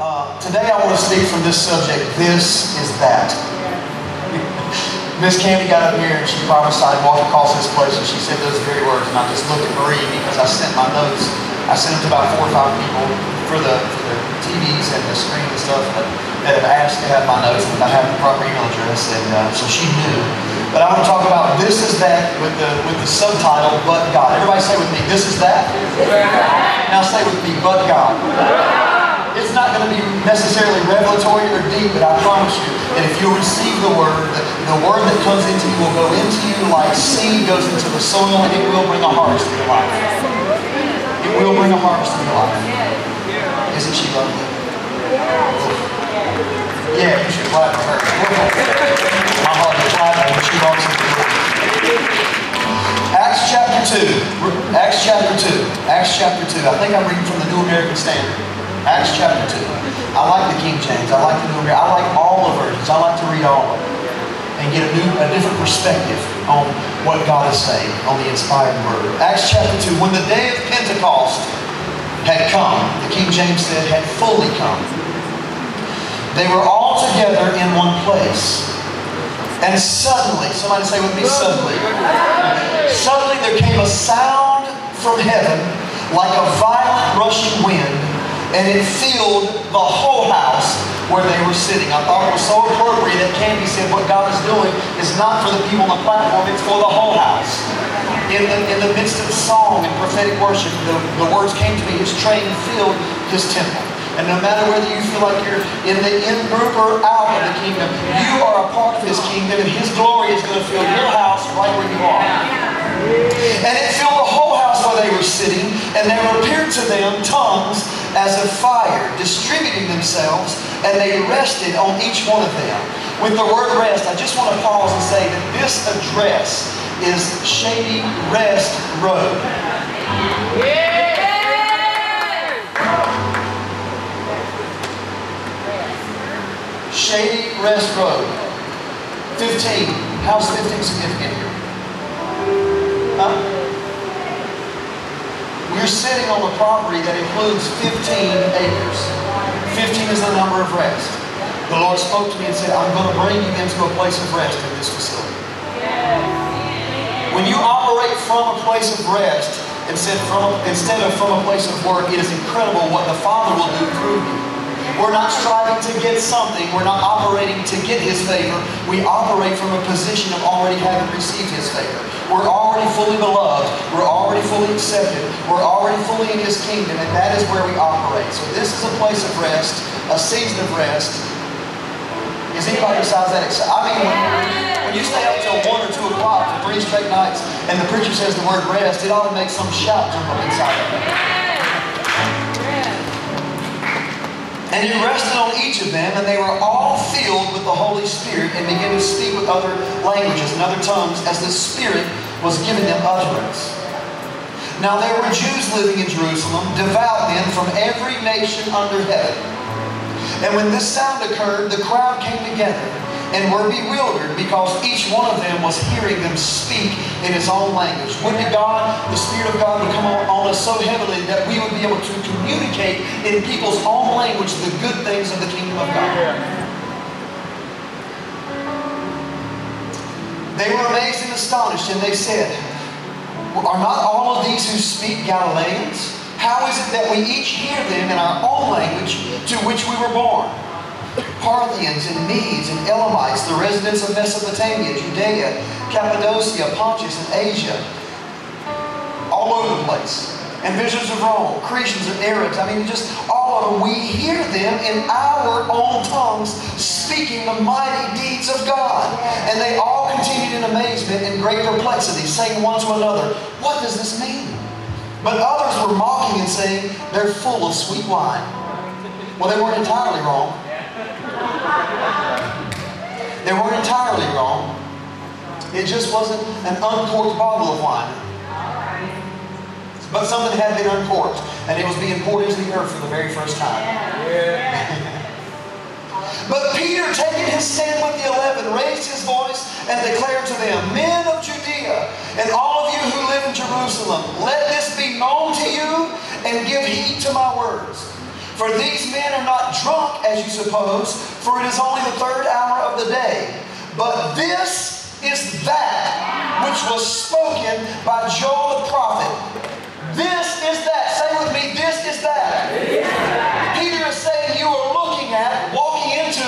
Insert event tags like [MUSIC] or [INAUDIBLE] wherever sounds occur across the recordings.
Uh, today I want to speak from this subject. This is that. Miss Candy got up here and she prophesied, walked across this place, and she said those very words. And I just looked at Marie because I sent my notes. I sent them to about four or five people for the, for the TVs and the screen and stuff that, that have asked to have my notes and I have the proper email address. And uh, so she knew. But I want to talk about this is that with the with the subtitle, but God. Everybody say with me, this is that. Now say with me, but God. It's not going to be necessarily revelatory or deep, but I promise you that if you receive the word, the, the word that comes into you will go into you like seed goes into the soil, and it will bring a harvest to your life. It will bring a harvest to your life. Isn't she lovely? Yeah, you should clap for her. My heart is clapping when she walks into the door. Acts chapter 2. Acts chapter 2. Acts chapter 2. I think I'm reading from the New American Standard. Acts chapter 2. I like the King James. I like the New I like all the versions. I like to read all of them and get a new, a different perspective on what God is saying on the inspired word. Acts chapter 2. When the day of Pentecost had come, the King James said, had fully come, they were all together in one place. And suddenly, somebody say with me, suddenly, suddenly there came a sound from heaven like a violent rushing wind and it filled the whole house where they were sitting. I thought it was so appropriate that Candy said what God is doing is not for the people on the platform, it's for the whole house. In the, in the midst of song and prophetic worship, the, the words came to me, His train filled His temple. And no matter whether you feel like you're in the in group or out of the kingdom, you are a part of His kingdom, and His glory is going to fill your house right where you are. And it filled the whole house where they were sitting, and there appeared to them tongues as a fire, distributing themselves, and they rested on each one of them. With the word rest, I just want to pause and say that this address is Shady Rest Road. Shady Rest Road. 15. How's 15 significant here? Huh? We're sitting on a property that includes 15 acres. 15 is the number of rest. The Lord spoke to me and said, I'm going to bring you into a place of rest in this facility. When you operate from a place of rest instead, from, instead of from a place of work, it is incredible what the Father will do through you. We're not striving to get something. We're not operating to get His favor. We operate from a position of already having received His favor. We're already fully beloved. We're already fully accepted. We're already fully in His kingdom, and that is where we operate. So this is a place of rest, a season of rest. Is anybody besides that excited? I mean, when, you stay up till 1 or 2 o'clock for three straight nights, and the preacher says the word rest, it ought to make some shout jump up inside of you. And he rested on each of them, and they were all filled with the Holy Spirit and began to speak with other languages and other tongues as the Spirit was giving them utterance. Now there were Jews living in Jerusalem, devout men from every nation under heaven. And when this sound occurred, the crowd came together and were bewildered because each one of them was hearing them speak in his own language. Would to God, the Spirit of God would come on, us so heavily that we would be able to communicate in people's own language the good things of the kingdom of God. They were amazed and astonished, and they said, Are not all of these who speak Galileans? How is it that we each hear them in our own language to which we were born? Parthians and Medes and Elamites, the residents of Mesopotamia, Judea, Cappadocia, Pontus, and Asia, all over the place. And visitors of Rome, Cretians and Arabs, I mean, just all of them. We hear them in our own tongues speaking the mighty deeds of God. And they all continued in amazement and great perplexity, saying one to another, What does this mean? But others were mocking and saying, They're full of sweet wine. Well, they weren't entirely wrong. They weren't entirely wrong. It just wasn't an uncorked bottle of wine. But something had been uncorked, and it was being poured into the earth for the very first time. but Peter, taking his stand with the eleven, raised his voice and declared to them, Men of Judea, and all of you who live in Jerusalem, let this be known to you and give heed to my words. For these men are not drunk, as you suppose, for it is only the third hour of the day. But this is that which was spoken by Joel the prophet. This is that. Say with me, this is that. Peter is saying you are looking at, walking into,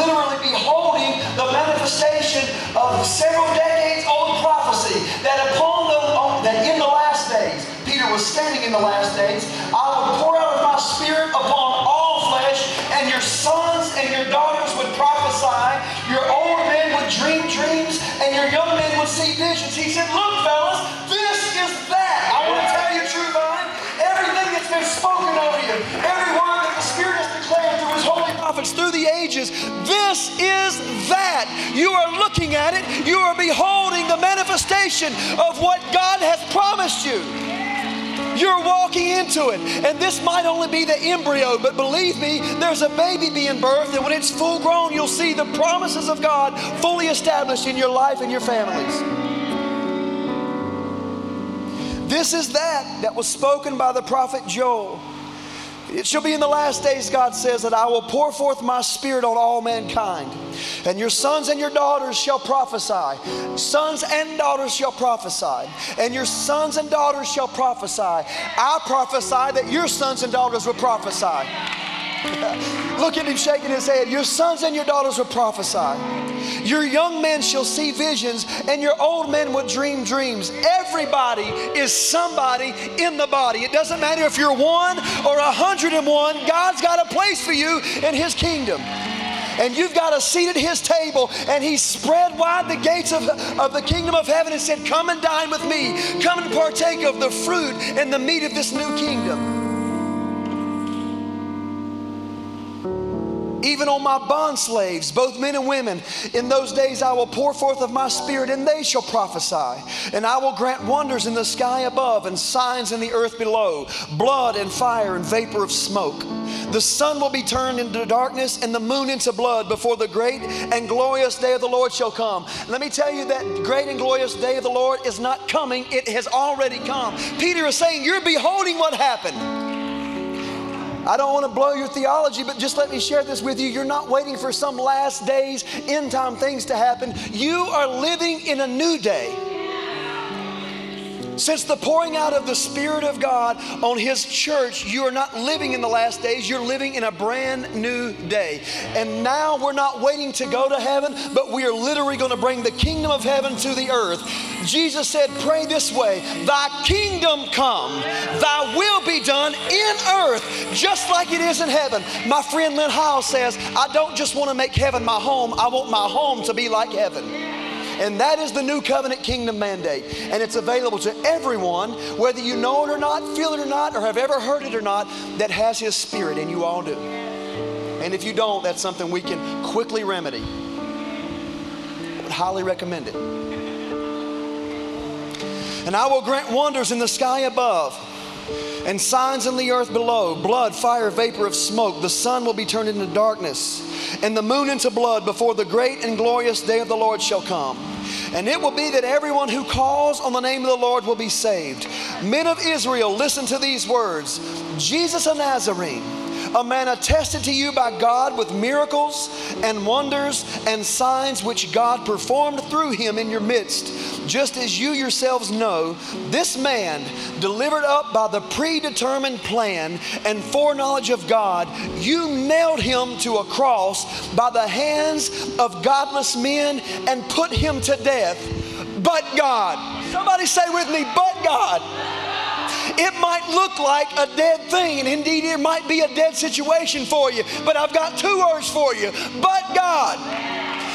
literally beholding the manifestation of several decades old prophecy that upon the that in the last days, Peter was standing in the last days, I will pour spirit upon all flesh, and your sons and your daughters would prophesy, your old men would dream dreams, and your young men would see visions. He said, Look, fellas, this is that. I want to tell you, True Vine, everything that's been spoken over you, every word that the Spirit has declared through His holy prophets through the ages, this is that. You are looking at it, you are beholding the manifestation of what God has promised you. You're walking into it. And this might only be the embryo, but believe me, there's a baby being birthed, and when it's full grown, you'll see the promises of God fully established in your life and your families. This is that that was spoken by the prophet Joel. It shall be in the last days, God says, that I will pour forth my spirit on all mankind. And your sons and your daughters shall prophesy. Sons and daughters shall prophesy. And your sons and daughters shall prophesy. I prophesy that your sons and daughters will prophesy. [LAUGHS] Look at him shaking his head. Your sons and your daughters will prophesy. Your young men shall see visions, and your old men will dream dreams. Everybody is somebody in the body. It doesn't matter if you're one or a hundred and one, God's got a place for you in His kingdom. And you've got a seat at His table, and He spread wide the gates of, of the kingdom of heaven and said, Come and dine with me. Come and partake of the fruit and the meat of this new kingdom. Even on my bond slaves, both men and women. In those days I will pour forth of my spirit, and they shall prophesy. And I will grant wonders in the sky above and signs in the earth below blood and fire and vapor of smoke. The sun will be turned into darkness and the moon into blood before the great and glorious day of the Lord shall come. Let me tell you that great and glorious day of the Lord is not coming, it has already come. Peter is saying, You're beholding what happened. I don't want to blow your theology, but just let me share this with you. You're not waiting for some last days, end time things to happen. You are living in a new day. Since the pouring out of the Spirit of God on His church, you are not living in the last days, you're living in a brand new day. And now we're not waiting to go to heaven, but we are literally going to bring the kingdom of heaven to the earth. Jesus said, Pray this way Thy kingdom come, thy will be done in earth, just like it is in heaven. My friend Lynn Howell says, I don't just want to make heaven my home, I want my home to be like heaven. And that is the new covenant kingdom mandate. And it's available to everyone, whether you know it or not, feel it or not, or have ever heard it or not, that has His Spirit, and you all do. And if you don't, that's something we can quickly remedy. I would highly recommend it. And I will grant wonders in the sky above and signs in the earth below blood, fire, vapor of smoke. The sun will be turned into darkness, and the moon into blood before the great and glorious day of the Lord shall come. And it will be that everyone who calls on the name of the Lord will be saved. Men of Israel, listen to these words Jesus of Nazarene a man attested to you by God with miracles and wonders and signs which God performed through him in your midst. Just as you yourselves know, this man, delivered up by the predetermined plan and foreknowledge of God, you nailed him to a cross by the hands of godless men and put him to death. But God, somebody say with me, but God. It might look like a dead thing, and indeed it might be a dead situation for you, but I've got two words for you. But God.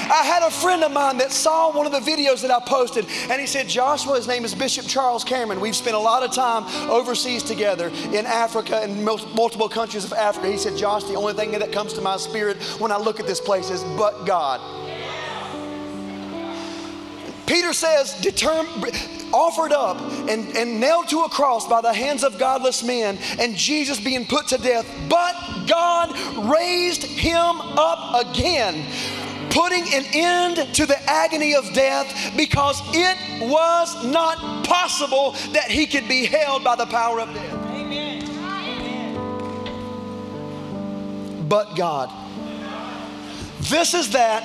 I had a friend of mine that saw one of the videos that I posted, and he said, Joshua, his name is Bishop Charles Cameron. We've spent a lot of time overseas together in Africa and multiple countries of Africa. He said, Josh, the only thing that comes to my spirit when I look at this place is, but God. Peter says, offered up and, and nailed to a cross by the hands of godless men, and Jesus being put to death. But God raised him up again putting an end to the agony of death because it was not possible that he could be held by the power of death. Amen. but God. This is that,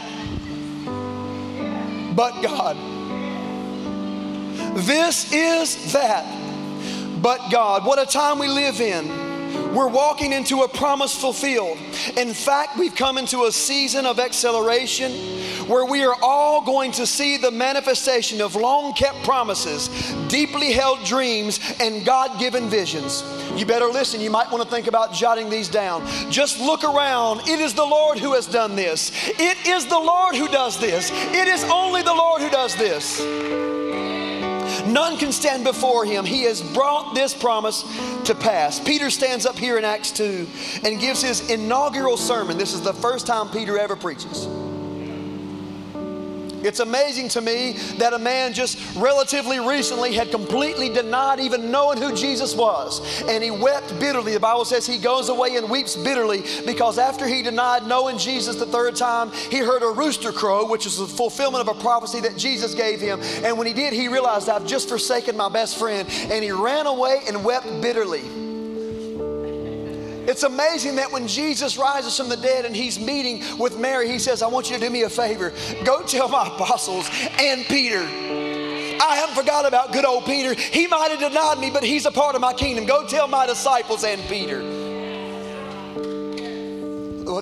but God. This is that, but God. What a time we live in. We're walking into a promise fulfilled. In fact, we've come into a season of acceleration where we are all going to see the manifestation of long kept promises, deeply held dreams, and God given visions. You better listen. You might want to think about jotting these down. Just look around. It is the Lord who has done this. It is the Lord who does this. It is only the Lord who does this. None can stand before him. He has brought this promise to pass. Peter stands up here in Acts 2 and gives his inaugural sermon. This is the first time Peter ever preaches. It's amazing to me that a man just relatively recently had completely denied even knowing who Jesus was. And he wept bitterly. The Bible says he goes away and weeps bitterly because after he denied knowing Jesus the third time, he heard a rooster crow, which is the fulfillment of a prophecy that Jesus gave him. And when he did, he realized, I've just forsaken my best friend. And he ran away and wept bitterly. It's amazing that when Jesus rises from the dead and he's meeting with Mary, he says, I want you to do me a favor. Go tell my apostles and Peter. I haven't forgot about good old Peter. He might have denied me, but he's a part of my kingdom. Go tell my disciples and Peter.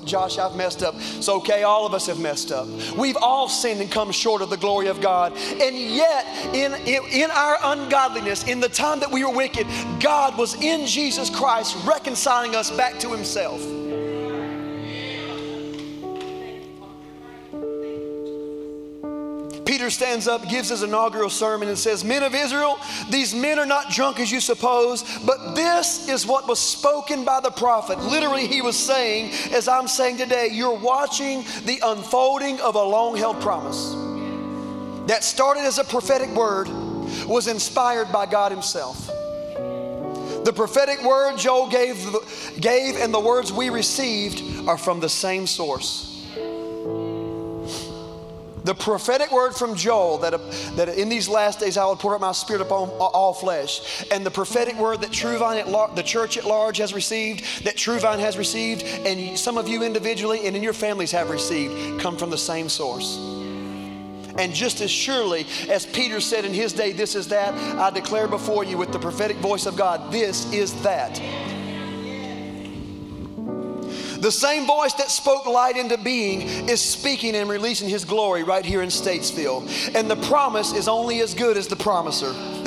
Josh, I've messed up. It's okay, all of us have messed up. We've all sinned and come short of the glory of God. And yet, in, in, in our ungodliness, in the time that we were wicked, God was in Jesus Christ reconciling us back to Himself. Peter stands up, gives his inaugural sermon, and says, Men of Israel, these men are not drunk as you suppose, but this is what was spoken by the prophet. Literally, he was saying, as I'm saying today, you're watching the unfolding of a long held promise that started as a prophetic word, was inspired by God Himself. The prophetic word Joel gave, gave and the words we received are from the same source. The prophetic word from Joel that, that in these last days I will pour out my spirit upon all flesh. And the prophetic word that True Vine at lar- the church at large has received, that True Vine has received, and some of you individually and in your families have received, come from the same source. And just as surely as Peter said in his day, This is that, I declare before you with the prophetic voice of God, this is that. The same voice that spoke light into being is speaking and releasing His glory right here in Statesville. And the promise is only as good as the promiser. [LAUGHS]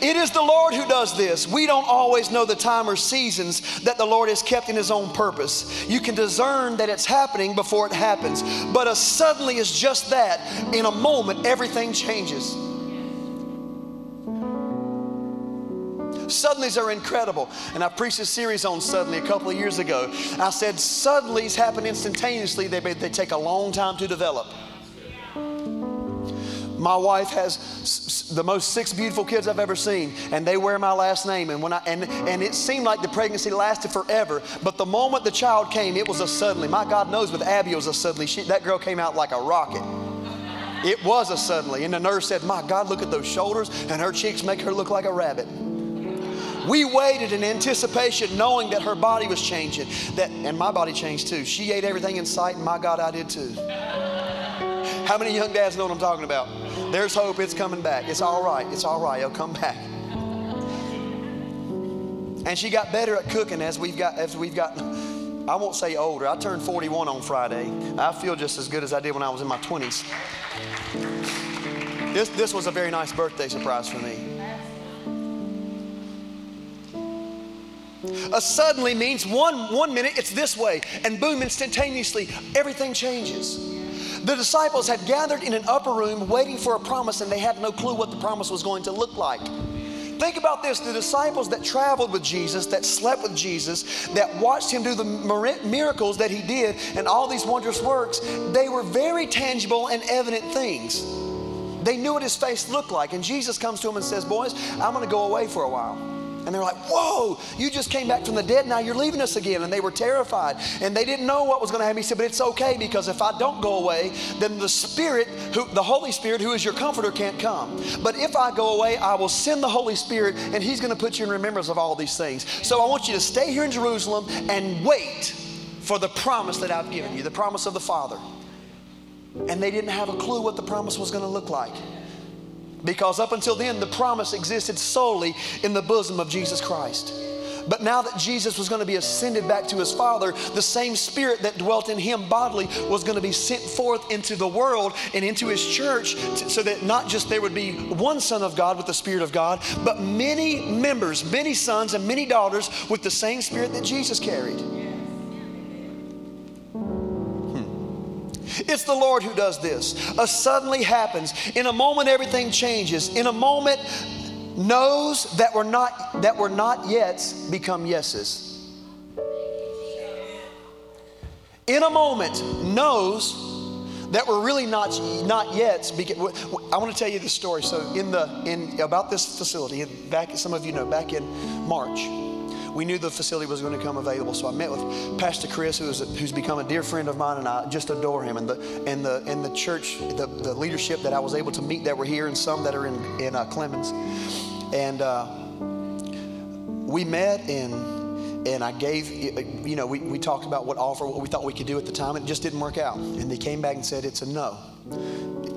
it is the Lord who does this. We don't always know the time or seasons that the Lord has kept in His own purpose. You can discern that it's happening before it happens. But a suddenly is just that. In a moment, everything changes. Suddenlies are incredible. And I preached a series on suddenly a couple of years ago. I said, suddenlies happen instantaneously, they, they take a long time to develop. My wife has the most six beautiful kids I've ever seen, and they wear my last name. And when I and and it seemed like the pregnancy lasted forever, but the moment the child came, it was a suddenly. My God knows with Abby it was a suddenly. She, that girl came out like a rocket. It was a suddenly, and the nurse said, "My God, look at those shoulders, and her cheeks make her look like a rabbit." We waited in anticipation, knowing that her body was changing. That and my body changed too. She ate everything in sight, and my God, I did too. How many young dads know what I'm talking about? There's hope. It's coming back. It's all right. It's all right. It'll come back. And she got better at cooking as we've got as we've gotten. I won't say older. I turned 41 on Friday. I feel just as good as I did when I was in my 20s. This, this was a very nice birthday surprise for me. A suddenly means one, one minute it's this way, and boom, instantaneously, everything changes. The disciples had gathered in an upper room waiting for a promise, and they had no clue what the promise was going to look like. Think about this the disciples that traveled with Jesus, that slept with Jesus, that watched him do the miracles that he did and all these wondrous works, they were very tangible and evident things. They knew what his face looked like. And Jesus comes to them and says, Boys, I'm going to go away for a while. And they're like, Whoa, you just came back from the dead, now you're leaving us again. And they were terrified. And they didn't know what was going to happen. He said, But it's okay because if I don't go away, then the Spirit, who, the Holy Spirit, who is your comforter, can't come. But if I go away, I will send the Holy Spirit and He's going to put you in remembrance of all these things. So I want you to stay here in Jerusalem and wait for the promise that I've given you, the promise of the Father. And they didn't have a clue what the promise was going to look like. Because up until then, the promise existed solely in the bosom of Jesus Christ. But now that Jesus was going to be ascended back to his Father, the same Spirit that dwelt in him bodily was going to be sent forth into the world and into his church so that not just there would be one Son of God with the Spirit of God, but many members, many sons, and many daughters with the same Spirit that Jesus carried. It's the Lord who does this. A suddenly happens. In a moment, everything changes. In a moment, knows that were not that were not yet become yeses. In a moment, knows that were really not not yet. I want to tell you this story. So in the in about this facility, back some of you know, back in March, we knew the facility was going to come available. So I met with Pastor Chris, who is a, who's become a dear friend of mine, and I just adore him. And the and the in the church, the, the leadership that I was able to meet that were here, and some that are in in uh, Clemmons. And uh, we met and and I gave, you know, we, we talked about what offer, what we thought we could do at the time, and it just didn't work out. And they came back and said it's a no.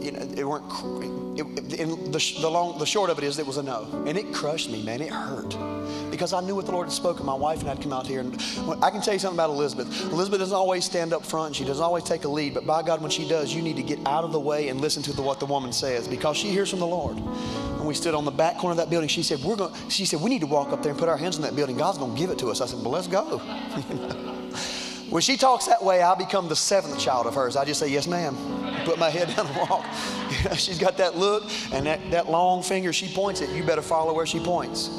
You know, it weren't. It, it, the, the long, the short of it is, it was a no, and it crushed me, man. It hurt because I knew what the Lord had spoken. My wife and I'd come out here, and I can tell you something about Elizabeth. Elizabeth doesn't always stand up front. She doesn't always take a lead, but by God, when she does, you need to get out of the way and listen to the, what the woman says because she hears from the Lord. We stood on the back corner of that building, she said, "We're going." She said, "We need to walk up there and put our hands on that building. God's going to give it to us." I said, "Well, let's go." [LAUGHS] when she talks that way, I become the seventh child of hers. I just say, "Yes, ma'am." Put my head down and walk. [LAUGHS] she's got that look and that, that long finger she points at. You better follow where she points.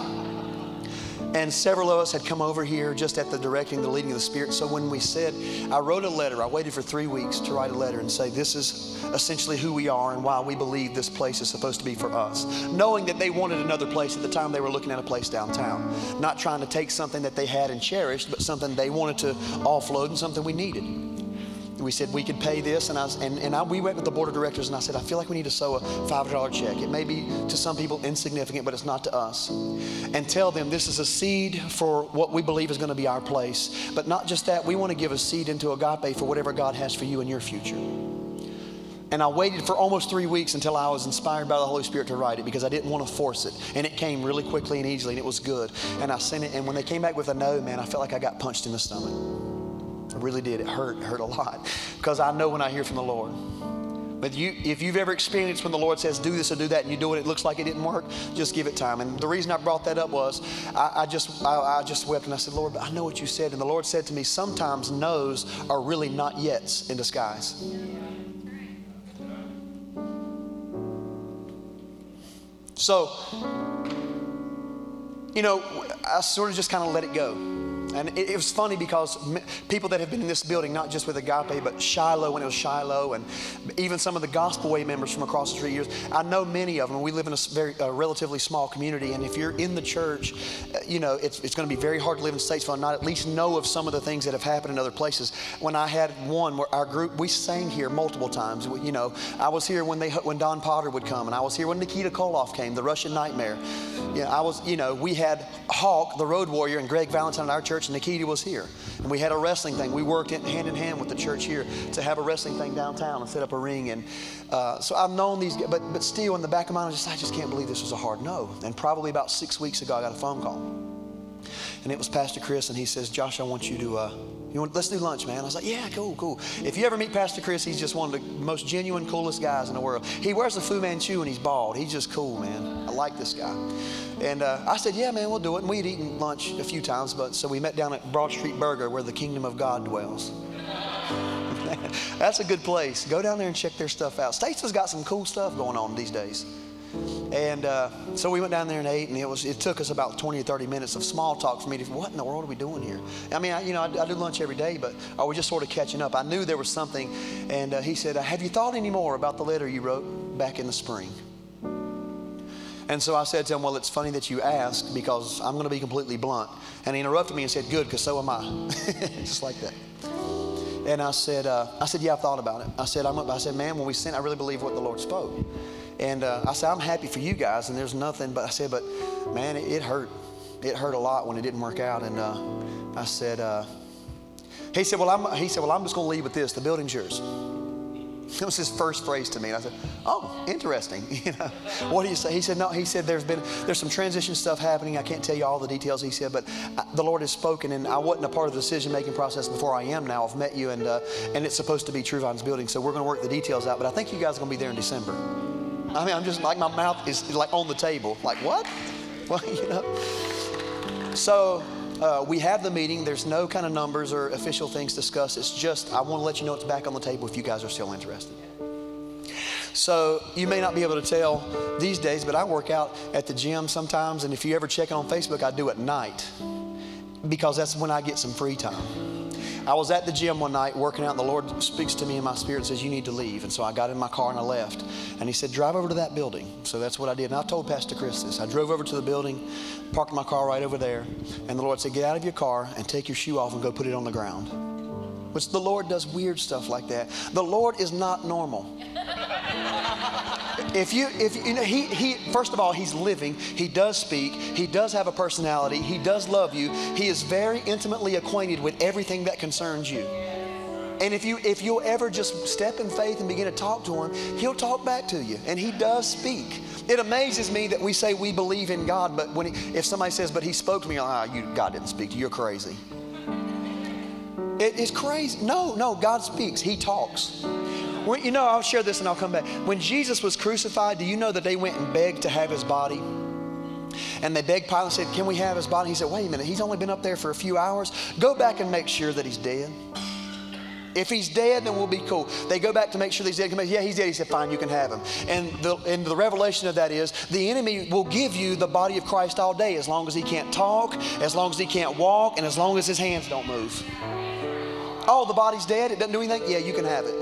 And several of us had come over here just at the directing, the leading of the Spirit. So when we said, I wrote a letter, I waited for three weeks to write a letter and say, This is essentially who we are and why we believe this place is supposed to be for us. Knowing that they wanted another place at the time, they were looking at a place downtown. Not trying to take something that they had and cherished, but something they wanted to offload and something we needed we said we could pay this, and I was, and, and I, we went with the board of directors, and I said I feel like we need to sow a $500 check. It may be to some people insignificant, but it's not to us. And tell them this is a seed for what we believe is going to be our place. But not just that, we want to give a seed into agape for whatever God has for you in your future. And I waited for almost three weeks until I was inspired by the Holy Spirit to write it because I didn't want to force it. And it came really quickly and easily, and it was good. And I sent it, and when they came back with a no, man, I felt like I got punched in the stomach. Really did. It hurt, it hurt a lot because I know when I hear from the Lord. But you, if you've ever experienced when the Lord says, do this or do that, and you do it, it looks like it didn't work, just give it time. And the reason I brought that up was I, I just, I, I, just wept and I said, Lord, I know what you said. And the Lord said to me, sometimes no's are really not yets in disguise. So, you know, I sort of just kind of let it go. And it, it, was funny because people that have been in this building, not just with Agape, but Shiloh when it was Shiloh, and even some of the Gospel Way members from across the street years, I know many of them. We live in a very a relatively small community, and if you're in the church, uh, you know, it's, it's going to be very hard to live in Statesville and not at least know of some of the things that have happened in other places. When I had one where our group, we sang here multiple times. You know, I was here when they when Don Potter would come, and I was here when Nikita Koloff came, the Russian Nightmare. Know, I was, you know, we had Hawk, the Road Warrior, and Greg Valentine at our church church, Nikita was here. And we had a wrestling thing. We worked hand in hand with the church here to have a wrestling thing downtown and set up a ring. And uh, so I've known these, but, but still in the back of my mind, I just, I just can't believe this was a hard no. And probably about six weeks ago, I got a phone call. And it was Pastor Chris, and he says, Josh, I want you to. Uh, you want, let's do lunch, man. I was like, yeah, cool, cool. If you ever meet Pastor Chris, he's just one of the most genuine, coolest guys in the world. He wears a Fu Manchu and he's bald. He's just cool, man. I like this guy. And uh, I said, yeah, man, we'll do it. And we'd eaten lunch a few times, but so we met down at Broad Street Burger where the kingdom of God dwells. [LAUGHS] That's a good place. Go down there and check their stuff out. States has got some cool stuff going on these days. And uh, so we went down there and ate, and it was it took us about 20 or 30 minutes of small talk for me to what in the world are we doing here? I mean, I, you know, I, I do lunch every day, but I was just sort of catching up. I knew there was something, and uh, he said, "Have you thought any more about the letter you wrote back in the spring?" And so I said to him, Well, it's funny that you asked because I'm going to be completely blunt. And he interrupted me and said, Good, because so am I. [LAUGHS] Just like that. And I said, uh, I said, Yeah, I've thought about it. I said, I'm, I said, Man, when we sent, I really believe what the Lord spoke. And uh, I said, I'm happy for you guys, and there's nothing, but I said, but man, it, it hurt. It hurt a lot when it didn't work out. And uh, I said, uh, He said, well, I'm, he said, well, I'm just going to leave with this. The building's yours. That was his first phrase to me. And I said, Oh, interesting. [LAUGHS] You know, what do you say? He said, No, he said there's been there's some transition stuff happening. I can't tell you all the details, he said, but uh, the Lord has spoken and I wasn't a part of the decision making process before I am now. I've met you and uh, and it's supposed to be True Vine's building. So we're gonna work the details out, but I think you guys are gonna be there in December. I mean, I'm just like my mouth is like on the table. Like, what? [LAUGHS] Well, you know. So uh, we have the meeting. There's no kind of numbers or official things discussed. It's just, I want to let you know it's back on the table if you guys are still interested. So you may not be able to tell these days, but I work out at the gym sometimes. And if you ever check it on Facebook, I do at night because that's when I get some free time. I was at the gym one night working out, and the Lord speaks to me in my spirit and says, You need to leave. And so I got in my car and I left. And He said, Drive over to that building. So that's what I did. And I told Pastor Chris this. I drove over to the building, parked my car right over there. And the Lord said, Get out of your car and take your shoe off and go put it on the ground. Which the Lord does weird stuff like that. The Lord is not normal. [LAUGHS] If you, if you know, he, he, first of all, he's living. He does speak. He does have a personality. He does love you. He is very intimately acquainted with everything that concerns you. And if you, if you'll ever just step in faith and begin to talk to him, he'll talk back to you. And he does speak. It amazes me that we say we believe in God, but when he, if somebody says, "But he spoke to me," ah, you, God didn't speak to you. You're crazy. It is crazy. No, no, God speaks. He talks. When, you know, I'll share this and I'll come back. When Jesus was crucified, do you know that they went and begged to have his body? And they begged Pilate and said, Can we have his body? He said, Wait a minute, he's only been up there for a few hours. Go back and make sure that he's dead. If he's dead, then we'll be cool. They go back to make sure that he's dead. Yeah, he's dead. He said, Fine, you can have him. And the, and the revelation of that is the enemy will give you the body of Christ all day as long as he can't talk, as long as he can't walk, and as long as his hands don't move. Oh, the body's dead. It doesn't do anything. Yeah, you can have it.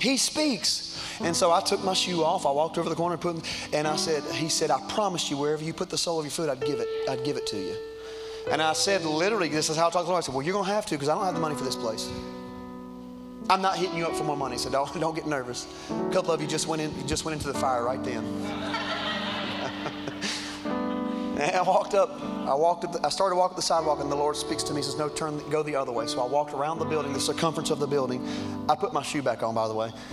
He speaks. And so I took my shoe off. I walked over the corner and put and I said, He said, I promised you wherever you put the sole of your foot, I'd give it, I'd give it to you. And I said, literally, this is how I talked to Lord. I said, Well, you're gonna have to because I don't have the money for this place. I'm not hitting you up for more money, so don't, [LAUGHS] don't get nervous. A couple of you just went in, just went into the fire right then. [LAUGHS] I walked up, I walked the, I started walking the sidewalk, and the Lord speaks to me. Says, "No, turn, go the other way." So I walked around the building, the circumference of the building. I put my shoe back on, by the way. [LAUGHS]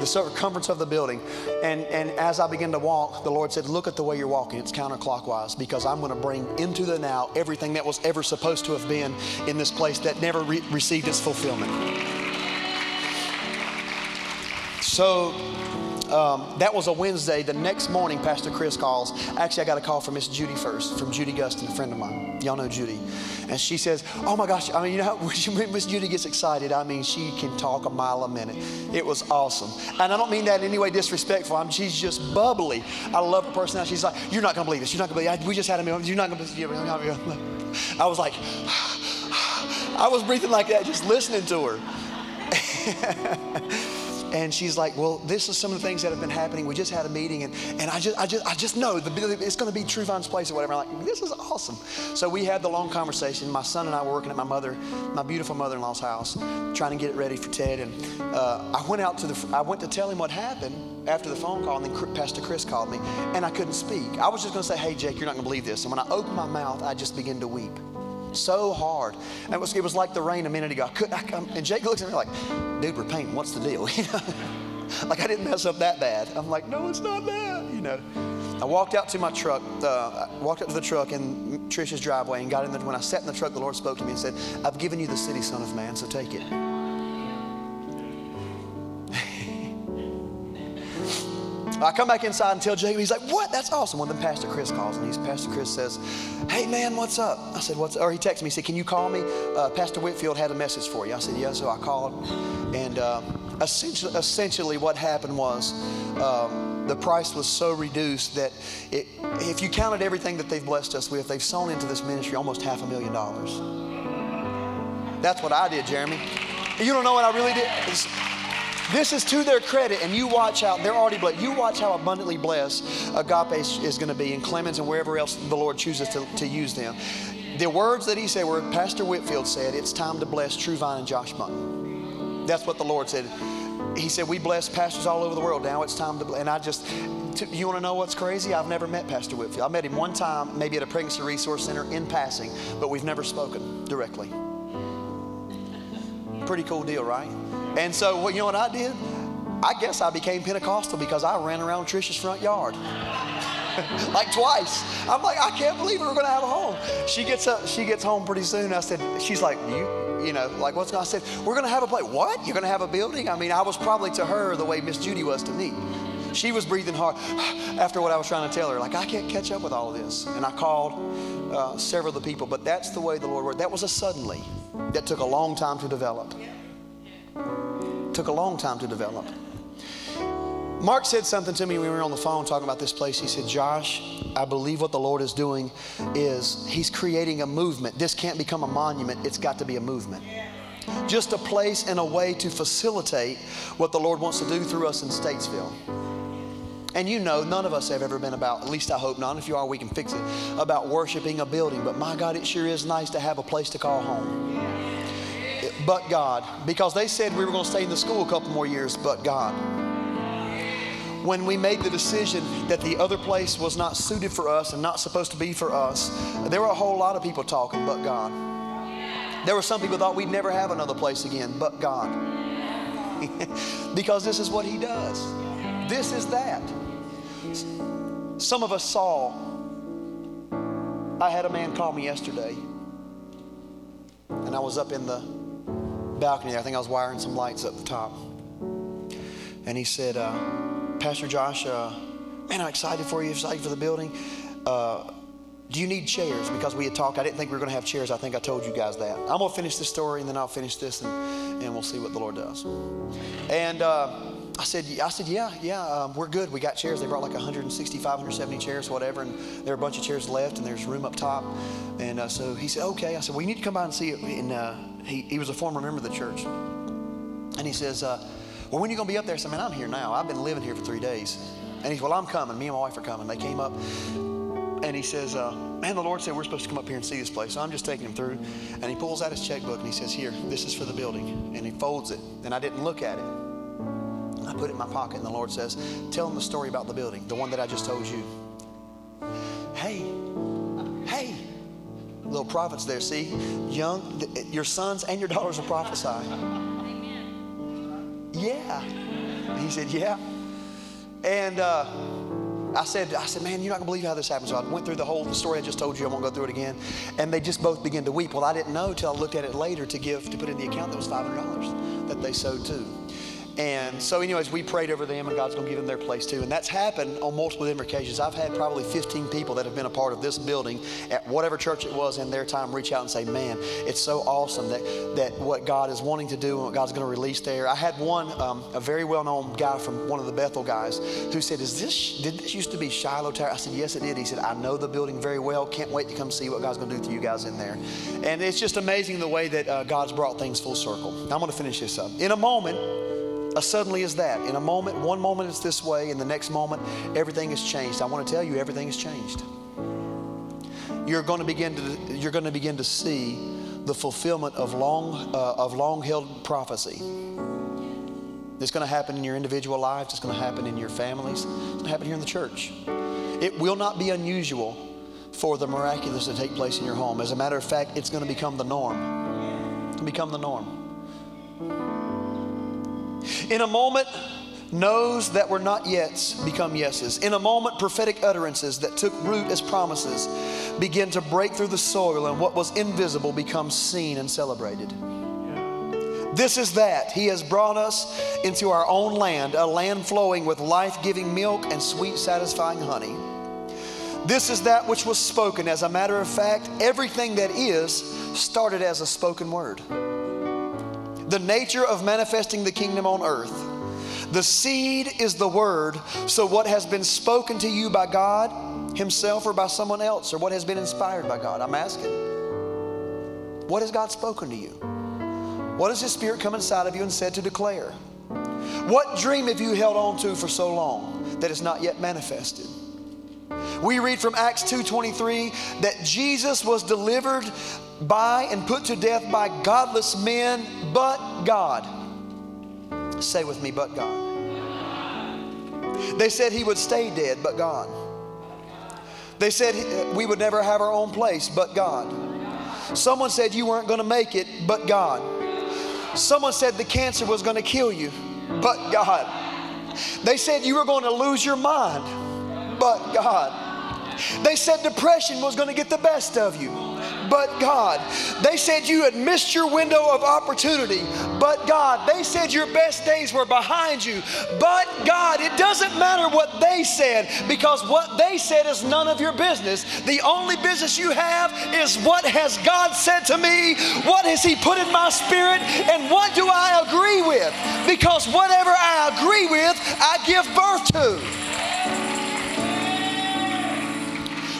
the circumference of the building, and and as I began to walk, the Lord said, "Look at the way you're walking. It's counterclockwise because I'm going to bring into the now everything that was ever supposed to have been in this place that never re- received its fulfillment." So um, that was a Wednesday. The next morning, Pastor Chris calls. Actually, I got a call from Miss Judy first, from Judy Gustin, a friend of mine. Y'all know Judy. And she says, Oh my gosh, I mean, you know, [LAUGHS] when Miss Judy gets excited, I mean, she can talk a mile a minute. It was awesome. And I don't mean that in any way disrespectful. I mean, she's just bubbly. I love her personality. She's like, You're not going to believe this. You're not going to believe it. We just had a meal. You're not going to believe it. [LAUGHS] I was like, [SIGHS] I was breathing like that, just listening to her. [LAUGHS] and she's like, "Well, this is some of the things that have been happening. We just had a meeting, and, and I just I just I just know the, it's going to be True place or whatever." I'm like, "This is awesome." So we had the long conversation. My son and I were working at my mother, my beautiful mother-in-law's house, trying to get it ready for Ted. And uh, I went out to the I went to tell him what happened after the phone call, and then Pastor Chris called me, and I couldn't speak. I was just going to say, "Hey, Jake, you're not going to believe this." And when I opened my mouth, I just began to weep so hard. And it was, it was like the rain a minute ago. I couldn't, I, and Jake looks at me like, dude, we're painting. What's the deal? [LAUGHS] You know? like I didn't mess up that bad. I'm like, no, it's not bad. You know. I walked out to my truck, uh, I walked up to the truck in Trisha's driveway and got in there. When I sat in the truck, the Lord spoke to me and said, I've given you the city, son of man, so take it. I come back inside and tell Jacob, he's like, what? That's awesome. Well, then Pastor Chris calls and he's, Pastor Chris says, hey man, what's up? I said, what's, or he texted me, he said, can you call me? Uh, Pastor Whitfield had a message for you. I said, yeah, so I called. And uh, essentially, essentially what happened was um, the price was so reduced that it, if you counted everything that they've blessed us with, they've sown into this ministry almost half a million dollars. That's what I did, Jeremy. You don't know what I really did? It's, this is to their credit, and you watch out. They're already blessed. You watch how abundantly blessed Agape is going to be in Clemmons and wherever else the Lord chooses to, to use them. The words that he said were Pastor Whitfield said, It's time to bless True Vine and Josh Bunton. That's what the Lord said. He said, We bless pastors all over the world. Now it's time to bless. And I just, to, you want to know what's crazy? I've never met Pastor Whitfield. I met him one time, maybe at a pregnancy resource center in passing, but we've never spoken directly. Pretty cool deal, right? And so, well, you know what I did? I guess I became Pentecostal because I ran around Trisha's front yard. [LAUGHS] like twice. I'm like, I can't believe we're to have a home. She gets up, she gets home pretty soon. I said, she's like, you, you know, like what's going I said, we're to have a place. What? You're to have a building? I mean, I was probably to her the way Miss Judy was to me. She was breathing hard [SIGHS] after what I was trying to tell her. Like, I can't catch up with all of this. And I called uh, several of the people, but that's the way the Lord worked. That was a suddenly that took a long time to develop. Took a long time to develop. Mark said something to me when we were on the phone talking about this place. He said, Josh, I believe what the Lord is doing is He's creating a movement. This can't become a monument, it's got to be a movement. Just a place and a way to facilitate what the Lord wants to do through us in Statesville. And you know, none of us have ever been about, at least I hope not. If you are, we can fix it, about worshiping a building. But my God, it sure is nice to have a place to call home. But God, because they said we were going to stay in the school a couple more years, but God when we made the decision that the other place was not suited for us and not supposed to be for us, there were a whole lot of people talking, but God. There were some people thought we'd never have another place again, but God. [LAUGHS] because this is what He does. This is that. Some of us saw. I had a man call me yesterday, and I was up in the balcony. I think I was wiring some lights up the top. And he said, uh, Pastor Josh, uh, man, I'm excited for you, excited for the building. Uh, do you need chairs? Because we had talked, I didn't think we were going to have chairs. I think I told you guys that. I'm going to finish this story and then I'll finish this and, and we'll see what the Lord does. And uh, I said, I said, yeah, yeah, um, we're good. We got chairs. They brought like 165, 170 chairs, whatever, and there are a bunch of chairs left, and there's room up top. And uh, so he said, okay. I said, well, you need to come by and see it. And uh, he, he was a former member of the church. And he says, uh, well, when are you going to be up there? I said, man, I'm here now. I've been living here for three days. And he's, well, I'm coming. Me and my wife are coming. They came up. And he says, uh, man, the Lord said we're supposed to come up here and see this place. So I'm just taking him through. And he pulls out his checkbook and he says, here, this is for the building. And he folds it. And I didn't look at it. I put it in my pocket. And the Lord says, tell them the story about the building, the one that I just told you. Hey, hey, little prophets there, see? Young, your sons and your daughters will prophesy. Amen. Yeah. he said, Yeah. And uh, I said, I said, man, you're not gonna believe how this happened. So I went through the whole story I just told you. I won't go through it again. And they just both began to weep. Well, I didn't know till I looked at it later to give to put in the account that was five hundred dollars that they sowed too. And so, anyways, we prayed over them, and God's going to give them their place too. And that's happened on multiple different occasions. I've had probably 15 people that have been a part of this building at whatever church it was in their time reach out and say, "Man, it's so awesome that that what God is wanting to do and what God's going to release there." I had one, um, a very well-known guy from one of the Bethel guys, who said, "Is this did this used to be Shiloh Tower?" I said, "Yes, it did." He said, "I know the building very well. Can't wait to come see what God's going to do to you guys in there." And it's just amazing the way that uh, God's brought things full circle. Now, I'm going to finish this up in a moment a suddenly is that. In a moment, one moment it's this way, in the next moment, everything has changed. I want to tell you, everything has changed. You're going to begin to, you're going to, begin to see the fulfillment of long, uh, of long held prophecy. It's going to happen in your individual lives, it's going to happen in your families, it's going to happen here in the church. It will not be unusual for the miraculous to take place in your home. As a matter of fact, it's going to become the norm. It's going to become the norm. In a moment, no's that were not yets become yeses. In a moment, prophetic utterances that took root as promises begin to break through the soil, and what was invisible becomes seen and celebrated. This is that. He has brought us into our own land, a land flowing with life giving milk and sweet, satisfying honey. This is that which was spoken. As a matter of fact, everything that is started as a spoken word the nature of manifesting the kingdom on earth. The seed is the word, so what has been spoken to you by God Himself or by someone else, or what has been inspired by God? I'm asking. What has God spoken to you? What has His Spirit come inside of you and said to declare? What dream have you held on to for so long that is not yet manifested? We read from Acts 2:23 that Jesus was delivered by and put to death by godless men, but God. Say with me, but God. They said he would stay dead, but God. They said we would never have our own place, but God. Someone said you weren't going to make it, but God. Someone said the cancer was going to kill you, but God. They said you were going to lose your mind, but God. They said depression was going to get the best of you, but God. They said you had missed your window of opportunity, but God. They said your best days were behind you, but God. It doesn't matter what they said because what they said is none of your business. The only business you have is what has God said to me? What has He put in my spirit? And what do I agree with? Because whatever I agree with, I give birth to.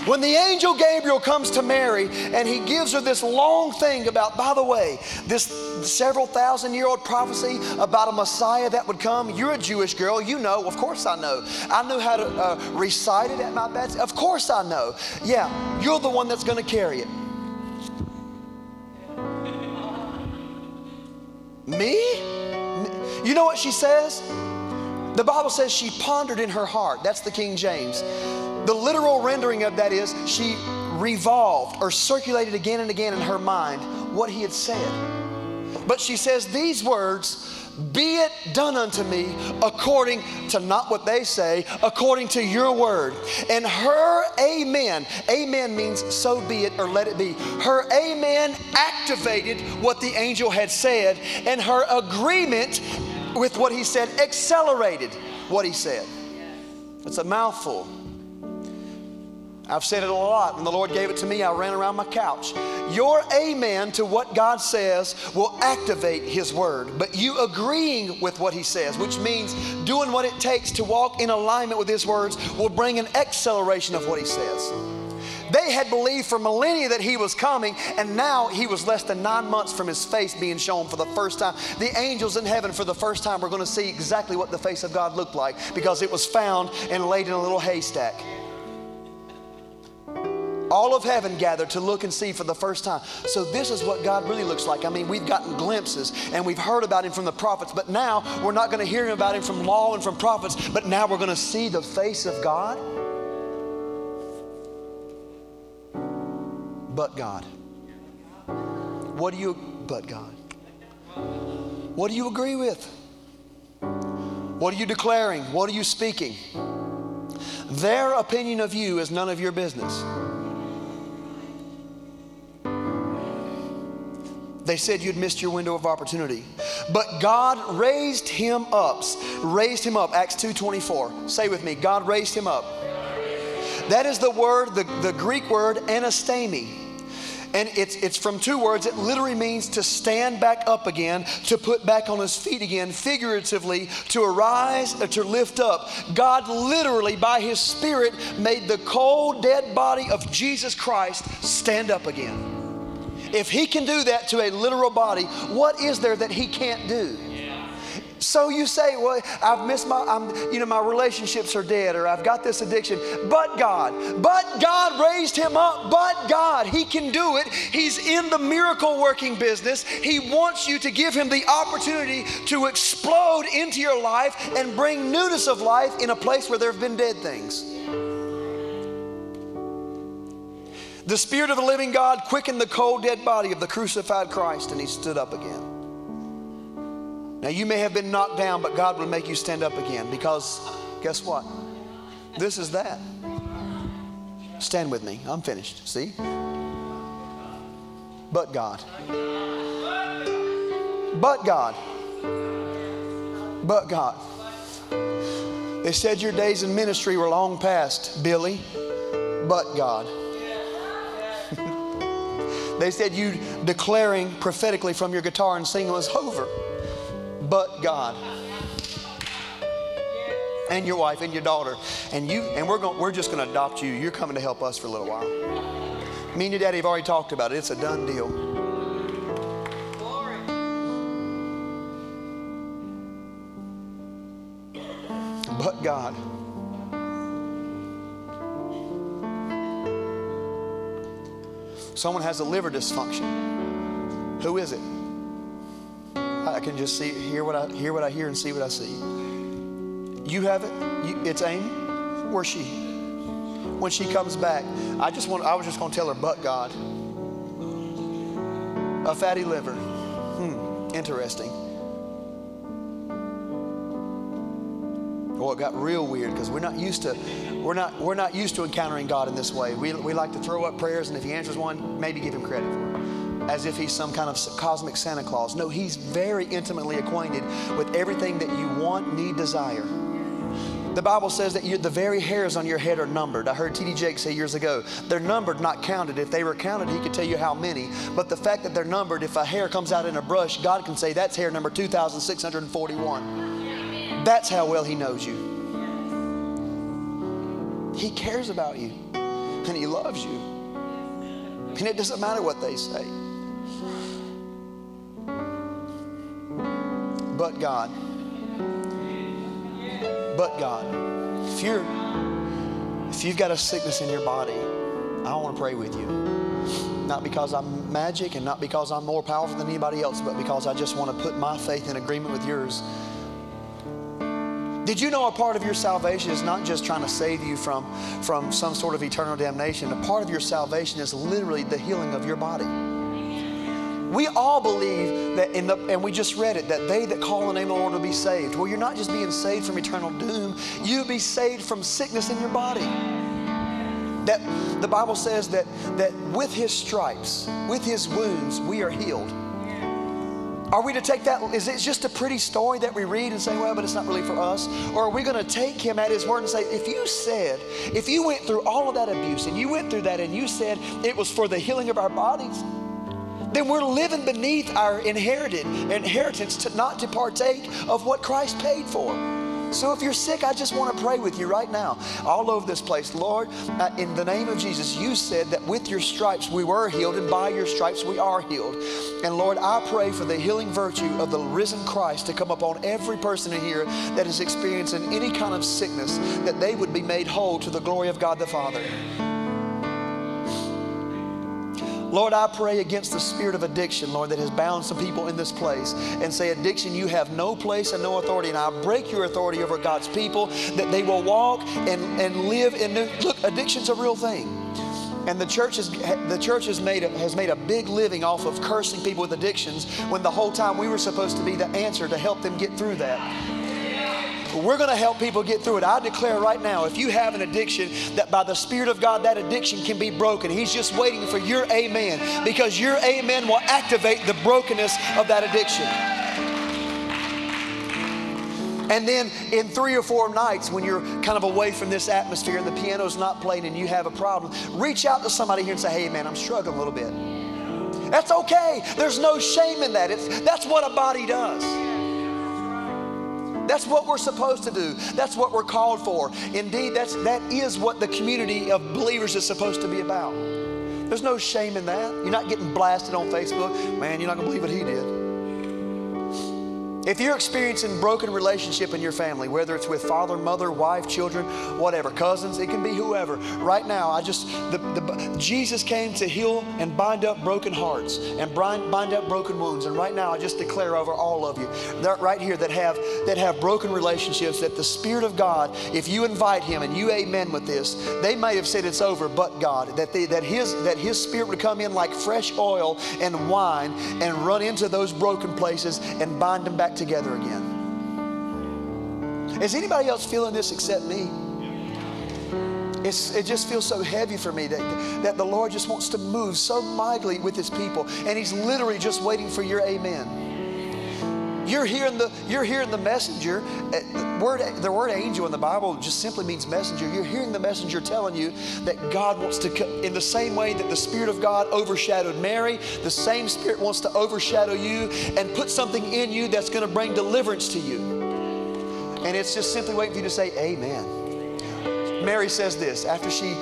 When the angel Gabriel comes to Mary and he gives her this long thing about, by the way, this several thousand year old prophecy about a Messiah that would come. You're a Jewish girl, you know. Of course I know. I knew how to uh, recite it at my bed. Of course I know. Yeah, you're the one that's going to carry it. Me? You know what she says? The Bible says she pondered in her heart. That's the King James. The literal rendering of that is she revolved or circulated again and again in her mind what he had said. But she says these words, be it done unto me according to not what they say, according to your word. And her amen, amen means so be it or let it be. Her amen activated what the angel had said, and her agreement with what he said accelerated what he said. It's a mouthful. I've said it a lot. When the Lord gave it to me, I ran around my couch. Your amen to what God says will activate His word. But you agreeing with what He says, which means doing what it takes to walk in alignment with His words, will bring an acceleration of what He says. They had believed for millennia that he was coming, and now he was less than nine months from his face being shown for the first time. The angels in heaven, for the first time, were going to see exactly what the face of God looked like because it was found and laid in a little haystack all of heaven gathered to look and see for the first time. So, this is what God really looks like. I mean, we've gotten glimpses and we've heard about Him from the prophets, but now we're not going to hear about Him from law and from prophets, but now we're going to see the face of God. But God. What do you, but God? What do you agree with? What are you declaring? What are you speaking? Their opinion of you is none of your business. They said you'd missed your window of opportunity. But God raised him up. Raised him up. Acts 2.24. Say with me, God raised him up. That is the word, the, the Greek word anastemi. And it's, it's from two words. It literally means to stand back up again, to put back on his feet again, figuratively, to arise, or to lift up. God literally, by his Spirit, made the cold, dead body of Jesus Christ stand up again. If he can do that to a literal body, what is there that he can't do? So you say, well, I've missed my, I'm, you know, my relationships are dead, or I've got this addiction. But God, but God raised him up. But God, He can do it. He's in the miracle working business. He wants you to give Him the opportunity to explode into your life and bring newness of life in a place where there have been dead things. The Spirit of the living God quickened the cold, dead body of the crucified Christ, and he stood up again. Now, you may have been knocked down, but God will make you stand up again because guess what? This is that. Stand with me. I'm finished. See? But God. But God. But God. They said your days in ministry were long past, Billy. But God. They said you declaring prophetically from your guitar and singing was over. But God. And your wife and your daughter. And you and we're going we're just gonna adopt you. You're coming to help us for a little while. Me and your daddy have already talked about it. It's a done deal. Someone has a liver dysfunction. Who is it? I can just see, hear what I hear, what I hear, and see what I see. You have it? You, it's Amy? Where's she? When she comes back, I just want I was just gonna tell her, but God. A fatty liver. Hmm, interesting. Well, it got real weird because we're not used to we're not we're not used to encountering God in this way. We, we like to throw up prayers, and if He answers one, maybe give Him credit for it, as if He's some kind of cosmic Santa Claus. No, He's very intimately acquainted with everything that you want, need, desire. The Bible says that you, the very hairs on your head are numbered. I heard T.D. Jakes say years ago, they're numbered, not counted. If they were counted, he could tell you how many. But the fact that they're numbered, if a hair comes out in a brush, God can say that's hair number 2,641. That's how well he knows you. He cares about you and he loves you. And it doesn't matter what they say. But God but God. If you're if you've got a sickness in your body, I want to pray with you. Not because I'm magic and not because I'm more powerful than anybody else, but because I just want to put my faith in agreement with yours. Did you know a part of your salvation is not just trying to save you from, from some sort of eternal damnation? A part of your salvation is literally the healing of your body. We all believe that in the, and we just read it, that they that call the name of the Lord will be saved. Well, you're not just being saved from eternal doom, you'll be saved from sickness in your body. That the Bible says that, that with his stripes, with his wounds, we are healed. Are we to take that? Is it just a pretty story that we read and say, well, but it's not really for us? Or are we going to take him at his word and say, if you said, if you went through all of that abuse and you went through that and you said it was for the healing of our bodies, then we're living beneath our inherited inheritance to not to partake of what Christ paid for. So if you're sick, I just want to pray with you right now, all over this place. Lord, uh, in the name of Jesus, you said that with your stripes we were healed, and by your stripes we are healed. And Lord, I pray for the healing virtue of the risen Christ to come upon every person in here that is experiencing any kind of sickness, that they would be made whole to the glory of God the Father. Lord, I pray against the spirit of addiction, Lord, that has bound some people in this place and say, Addiction, you have no place and no authority. And I break your authority over God's people that they will walk and, and live in new. Look, addiction's a real thing. And the church, the church has, made a, has made a big living off of cursing people with addictions when the whole time we were supposed to be the answer to help them get through that. We're going to help people get through it. I declare right now, if you have an addiction, that by the Spirit of God, that addiction can be broken. He's just waiting for your amen because your amen will activate the brokenness of that addiction. And then in three or four nights, when you're kind of away from this atmosphere and the piano's not playing and you have a problem, reach out to somebody here and say, hey, man, I'm struggling a little bit. That's okay. There's no shame in that. It's, that's what a body does. That's what we're supposed to do. That's what we're called for. Indeed, that's, that is what the community of believers is supposed to be about. There's no shame in that. You're not getting blasted on Facebook. Man, you're not going to believe what he did. If you're experiencing broken relationship in your family, whether it's with father, mother, wife, children, whatever, cousins, it can be whoever. Right now, I just the, the Jesus came to heal and bind up broken hearts and bind, bind up broken wounds. And right now, I just declare over all of you that right here that have that have broken relationships that the Spirit of God, if you invite Him and you amen with this, they may have said it's over, but God, that they, that His that His Spirit would come in like fresh oil and wine and run into those broken places and bind them back together again. Is anybody else feeling this except me? It's, it just feels so heavy for me that, that the Lord just wants to move so mightily with His people, and He's literally just waiting for your amen. You're hearing the you're hearing the messenger. The word the word angel in the Bible just simply means messenger. You're hearing the messenger telling you that God wants to come in the same way that the Spirit of God overshadowed Mary. The same Spirit wants to overshadow you and put something in you that's going to bring deliverance to you. And it's just simply waiting for you to say Amen. Mary says this after she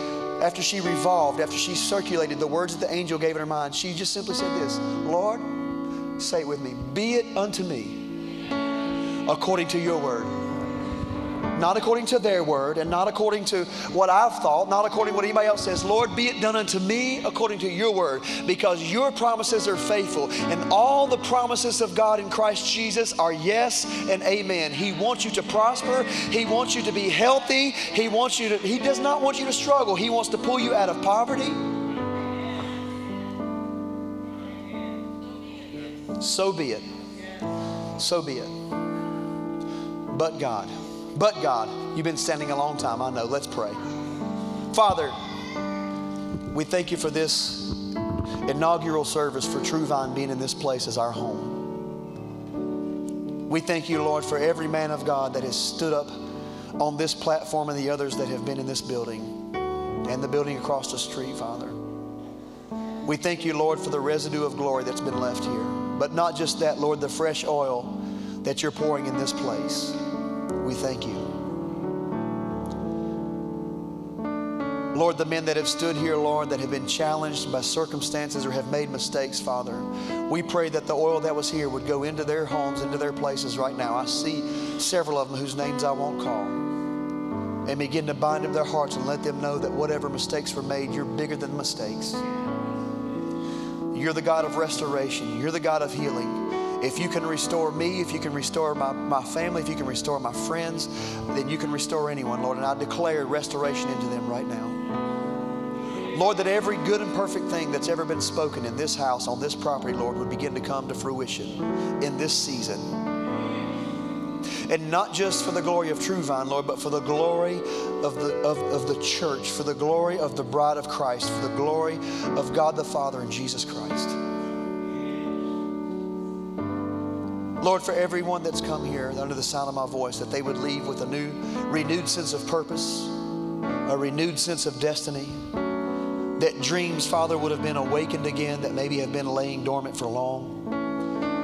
after she revolved, after she circulated the words that the angel gave in her mind, she just simply said this Lord, say it with me, be it unto me according to your word. not according to their word and not according to what I've thought, not according to what anybody else says. Lord, be it done unto me according to your word, because your promises are faithful. And all the promises of God in Christ Jesus are yes and amen. He wants you to prosper, He wants you to be healthy, He wants you to, He does not want you to struggle. He wants to pull you out of poverty. So be it. So be it. But God. But God, you've been standing a long time, I know. Let's pray. Father, we thank you for this inaugural service for True Vine being in this place as our home. We thank you, Lord, for every man of God that has stood up on this platform and the others that have been in this building and the building across the street, Father. We thank you, Lord, for the residue of glory that's been left here. But not just that, Lord, the fresh oil that you're pouring in this place. We thank you. Lord, the men that have stood here, Lord, that have been challenged by circumstances or have made mistakes, Father, we pray that the oil that was here would go into their homes, into their places right now. I see several of them whose names I won't call. And begin to bind up their hearts and let them know that whatever mistakes were made, you're bigger than mistakes. You're the God of restoration, you're the God of healing. If you can restore me, if you can restore my, my family, if you can restore my friends, then you can restore anyone, Lord. And I declare restoration into them right now. Lord, that every good and perfect thing that's ever been spoken in this house, on this property, Lord, would begin to come to fruition in this season. And not just for the glory of True Vine, Lord, but for the glory of the, of, of the church, for the glory of the bride of Christ, for the glory of God the Father and Jesus Christ. Lord, for everyone that's come here under the sound of my voice, that they would leave with a new, renewed sense of purpose, a renewed sense of destiny. That dreams, Father, would have been awakened again, that maybe have been laying dormant for long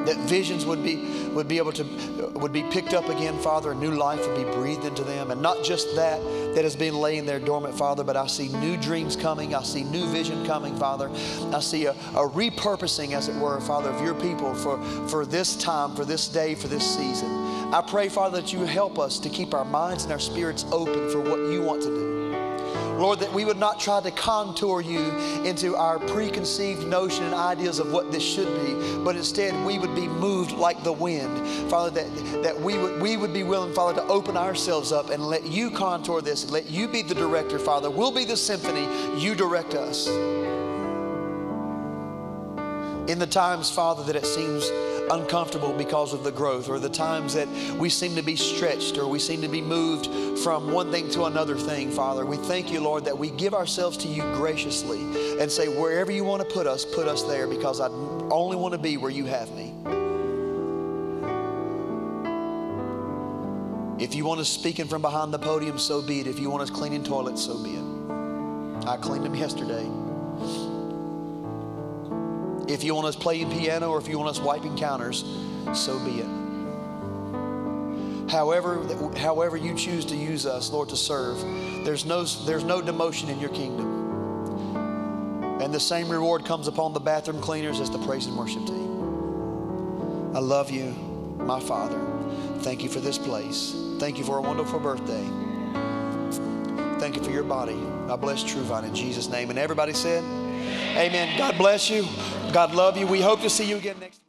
that visions would be would be able to would be picked up again father a new life would be breathed into them. And not just that that has been laying there dormant father but i see new dreams coming. I see new vision coming father. I see a, a repurposing as it were father of your people for for this time for this day for this season. I pray father that you help us to keep our minds and our spirits open for what you want to do Lord, that we would not try to contour you into our preconceived notion and ideas of what this should be, but instead we would be moved like the wind. Father, that, that we, would, we would be willing, Father, to open ourselves up and let you contour this and let you be the director, Father. We'll be the symphony, you direct us. In the times, Father, that it seems uncomfortable because of the growth, or the times that we seem to be stretched, or we seem to be moved from one thing to another thing, Father. We thank you, Lord, that we give ourselves to you graciously and say, wherever you want to put us, put us there because I only want to be where you have me. If you want us speaking from behind the podium, so be it. If you want us cleaning toilets, so be it. I cleaned them yesterday. If you want us playing piano or if you want us wiping counters, so be it. However, however you choose to use us, Lord, to serve, there's no, there's no demotion in your kingdom. And the same reward comes upon the bathroom cleaners as the praise and worship team. I love you, my Father. Thank you for this place. Thank you for a wonderful birthday. Thank you for your body. I bless True Vine in Jesus' name. And everybody said, Amen. God bless you. God love you. We hope to see you again next week.